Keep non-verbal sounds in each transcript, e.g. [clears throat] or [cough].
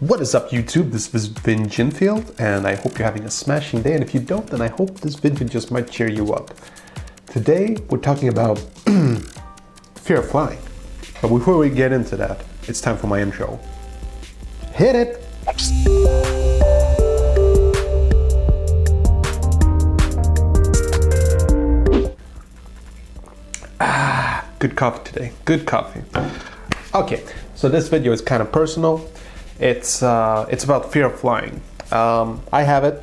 What is up YouTube? This is Vin Ginfield and I hope you're having a smashing day and if you don't then I hope this video just might cheer you up. Today we're talking about [clears throat] fear of flying. But before we get into that, it's time for my intro. Hit it! Ah, good coffee today. Good coffee. Okay, so this video is kind of personal. It's uh, it's about fear of flying. Um, I have it.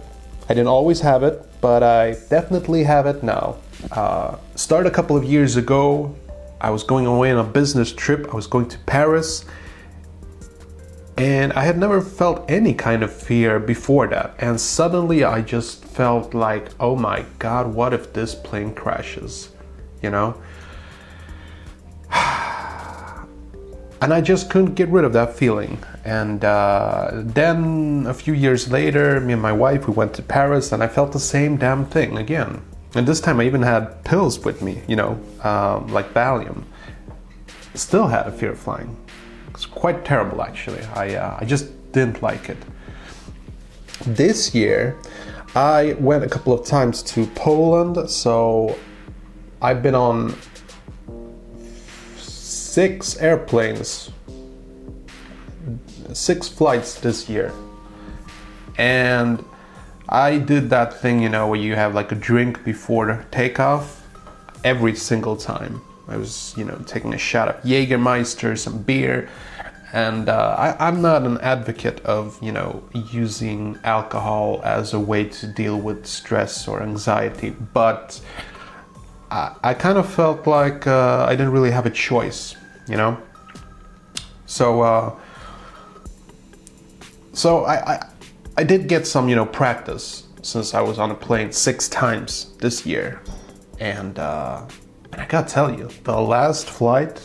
I didn't always have it, but I definitely have it now. Uh, started a couple of years ago. I was going away on a business trip. I was going to Paris, and I had never felt any kind of fear before that. And suddenly, I just felt like, oh my god, what if this plane crashes? You know. And I just couldn't get rid of that feeling. And uh, then a few years later, me and my wife we went to Paris, and I felt the same damn thing again. And this time I even had pills with me, you know, um, like Valium. Still had a fear of flying. It's quite terrible, actually. I uh, I just didn't like it. This year, I went a couple of times to Poland, so I've been on six airplanes, six flights this year. And I did that thing, you know, where you have like a drink before takeoff every single time. I was, you know, taking a shot of Jägermeister, some beer, and uh, I, am not an advocate of, you know, using alcohol as a way to deal with stress or anxiety, but I, I kind of felt like uh, I didn't really have a choice you know. So uh, so I, I I did get some you know practice since I was on a plane six times this year, and uh, and I gotta tell you, the last flight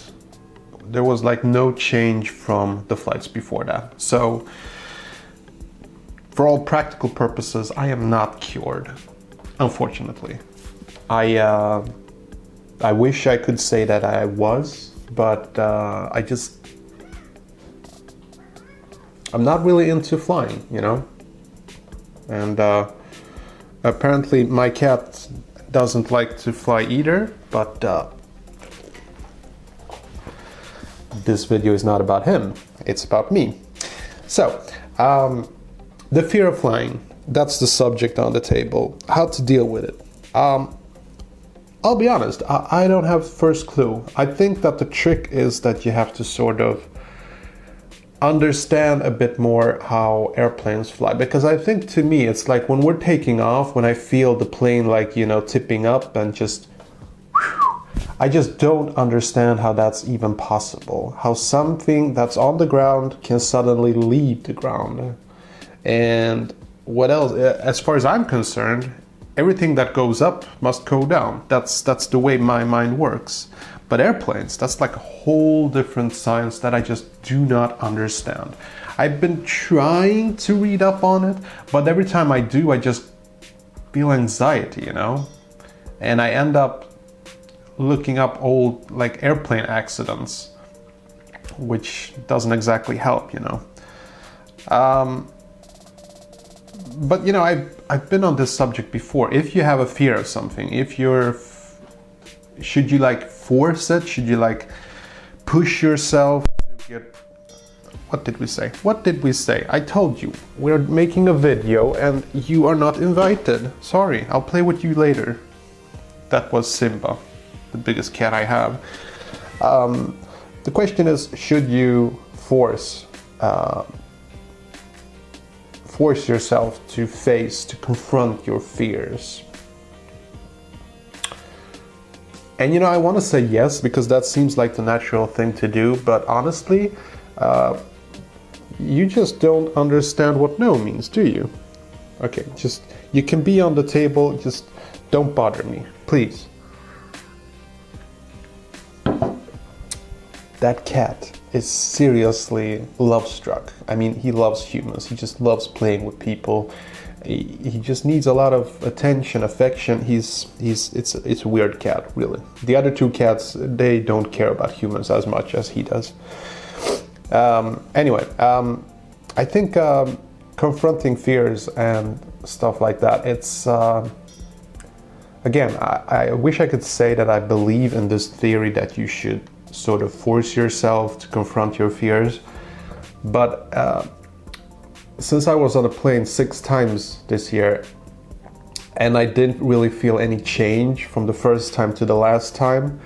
there was like no change from the flights before that. So for all practical purposes, I am not cured, unfortunately. I uh, I wish I could say that I was, but uh, I just I'm not really into flying, you know. And uh, apparently my cat doesn't like to fly either, but uh, this video is not about him, it's about me. So, um, the fear of flying, that's the subject on the table. How to deal with it. Um, I'll be honest, I, I don't have first clue. I think that the trick is that you have to sort of understand a bit more how airplanes fly because I think to me it's like when we're taking off, when I feel the plane like, you know, tipping up and just I just don't understand how that's even possible. How something that's on the ground can suddenly leave the ground. And what else? As far as I'm concerned, everything that goes up must go down. That's that's the way my mind works. But airplanes, that's like a whole different science that I just do not understand. I've been trying to read up on it, but every time I do, I just feel anxiety, you know? And I end up looking up old like airplane accidents, which doesn't exactly help, you know. Um, but you know, I've I've been on this subject before. If you have a fear of something, if you're, should you like force it? Should you like push yourself to get? What did we say? What did we say? I told you we're making a video and you are not invited. Sorry, I'll play with you later. That was Simba, the biggest cat I have. Um, the question is, should you force? Uh, force yourself to face, to confront your fears. And you know, I want to say yes because that seems like the natural thing to do, but honestly, uh, you just don't understand what no means, do you? Okay, just you can be on the table, just don't bother me, please. That cat is seriously love struck. I mean, he loves humans. He just loves playing with people. He, he just needs a lot of attention, affection. He's he's it's it's a weird cat, really. The other two cats they don't care about humans as much as he does. Um, anyway, um, I think um, confronting fears and stuff like that, it's. Uh, again, I, I wish I could say that I believe in this theory that you should sort of force yourself to confront your fears. But uh, since I was on a plane six times this year, and I didn't really feel any change from the first time to the last time,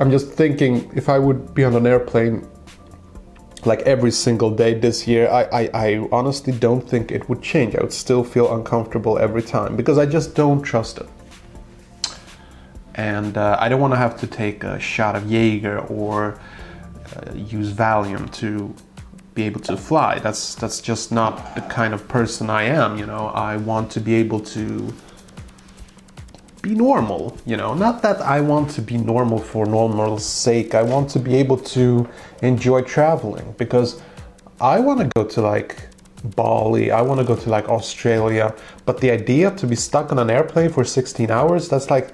I'm just thinking if I would be on an airplane like every single day this year, I, I, I, honestly don't think it would change. I would still feel uncomfortable every time because I just don't trust it. And uh, I don't want to have to take a shot of Jaeger or uh, use Valium to be able to fly. That's that's just not the kind of person I am. You know, I want to be able to be normal, you know. Not that I want to be normal for normal's sake. I want to be able to enjoy traveling because I want to go to like Bali, I want to go to like Australia, but the idea to be stuck on an airplane for 16 hours, that's like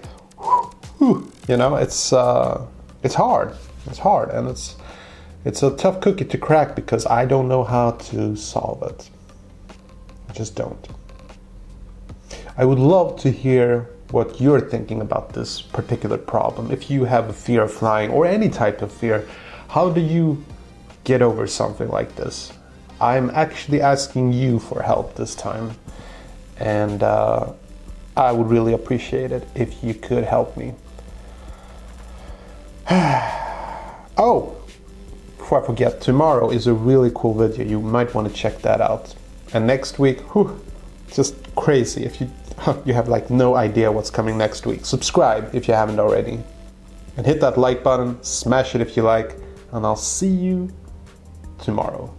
whew, you know, it's uh it's hard. It's hard and it's it's a tough cookie to crack because I don't know how to solve it. I just don't. I would love to hear what you're thinking about this particular problem. If you have a fear of flying or any type of fear, how do you get over something like this? I'm actually asking you for help this time, and uh, I would really appreciate it if you could help me. oh, before I forget, tomorrow is a really cool video. You might want to check that out. And next week, whew, just crazy. If you you have like no idea what's coming next week. Subscribe if you haven't already. And hit that like button, smash it if you like, and I'll see you tomorrow.